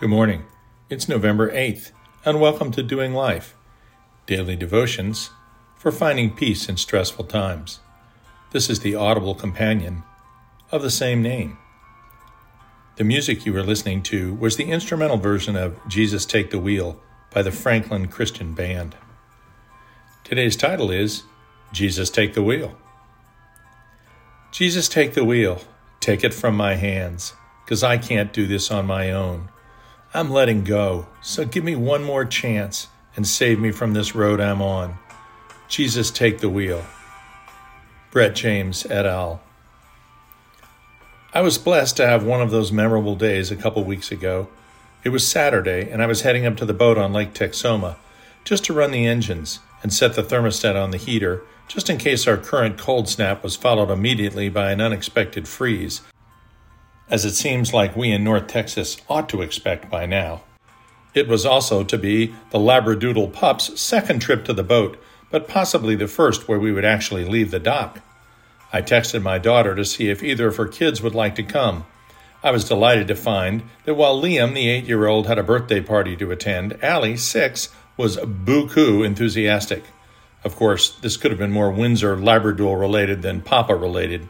Good morning. It's November 8th, and welcome to Doing Life, daily devotions for finding peace in stressful times. This is the audible companion of the same name. The music you were listening to was the instrumental version of Jesus Take the Wheel by the Franklin Christian Band. Today's title is Jesus Take the Wheel. Jesus, take the wheel. Take it from my hands, because I can't do this on my own. I'm letting go, so give me one more chance and save me from this road I'm on. Jesus, take the wheel. Brett James et al. I was blessed to have one of those memorable days a couple weeks ago. It was Saturday, and I was heading up to the boat on Lake Texoma just to run the engines and set the thermostat on the heater, just in case our current cold snap was followed immediately by an unexpected freeze as it seems like we in North Texas ought to expect by now. It was also to be the Labradoodle pup's second trip to the boat, but possibly the first where we would actually leave the dock. I texted my daughter to see if either of her kids would like to come. I was delighted to find that while Liam, the eight year old, had a birthday party to attend, Allie, six, was beaucoup enthusiastic. Of course, this could have been more Windsor Labrador related than Papa related.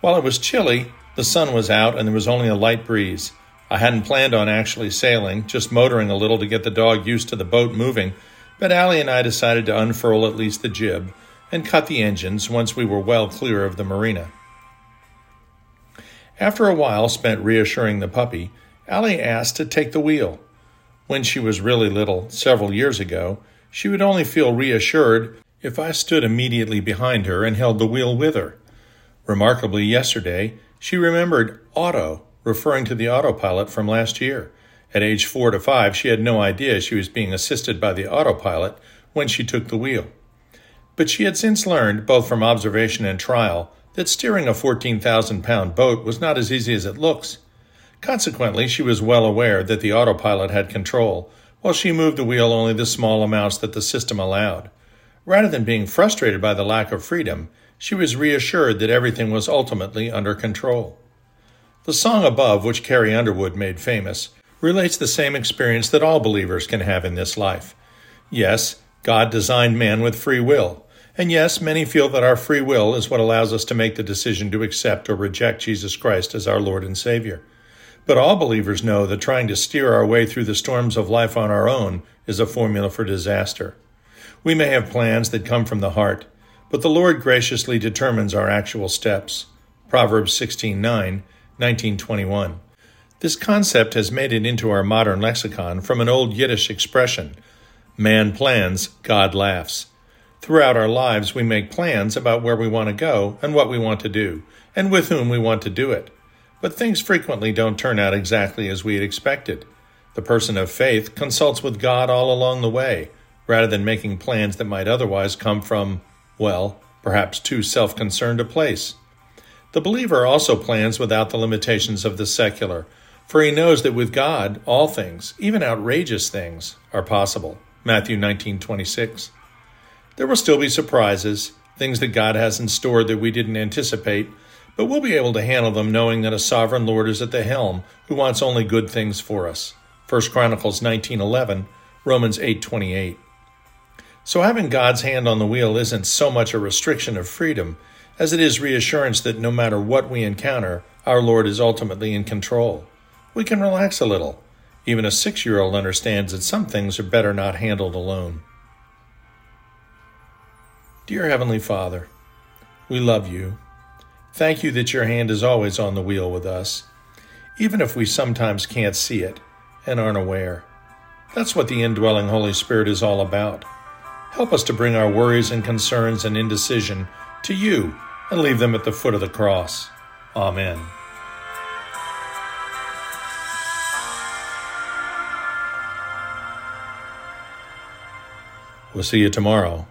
While it was chilly, the sun was out and there was only a light breeze. I hadn't planned on actually sailing, just motoring a little to get the dog used to the boat moving, but Allie and I decided to unfurl at least the jib and cut the engines once we were well clear of the marina. After a while spent reassuring the puppy, Allie asked to take the wheel. When she was really little, several years ago, she would only feel reassured if I stood immediately behind her and held the wheel with her. Remarkably, yesterday, she remembered auto, referring to the autopilot from last year. At age four to five, she had no idea she was being assisted by the autopilot when she took the wheel. But she had since learned, both from observation and trial, that steering a 14,000 pound boat was not as easy as it looks. Consequently, she was well aware that the autopilot had control, while she moved the wheel only the small amounts that the system allowed. Rather than being frustrated by the lack of freedom, she was reassured that everything was ultimately under control. The song above, which Carrie Underwood made famous, relates the same experience that all believers can have in this life. Yes, God designed man with free will. And yes, many feel that our free will is what allows us to make the decision to accept or reject Jesus Christ as our Lord and Savior. But all believers know that trying to steer our way through the storms of life on our own is a formula for disaster. We may have plans that come from the heart, but the Lord graciously determines our actual steps. Proverbs 16:9, 1921. This concept has made it into our modern lexicon from an old Yiddish expression, man plans, God laughs. Throughout our lives, we make plans about where we want to go and what we want to do, and with whom we want to do it. But things frequently don't turn out exactly as we had expected. The person of faith consults with God all along the way, rather than making plans that might otherwise come from well, perhaps too self concerned a place. The believer also plans without the limitations of the secular, for he knows that with God all things, even outrageous things, are possible. Matthew 19:26. There will still be surprises, things that God has in store that we didn't anticipate, but we'll be able to handle them knowing that a sovereign Lord is at the helm who wants only good things for us. 1 Chronicles 19:11, Romans 8:28. So, having God's hand on the wheel isn't so much a restriction of freedom as it is reassurance that no matter what we encounter, our Lord is ultimately in control. We can relax a little. Even a six year old understands that some things are better not handled alone. Dear Heavenly Father, we love you. Thank you that your hand is always on the wheel with us, even if we sometimes can't see it and aren't aware. That's what the indwelling Holy Spirit is all about Help us to bring our worries and concerns and indecision to you and leave them at the foot of the cross. Amen. We'll see you tomorrow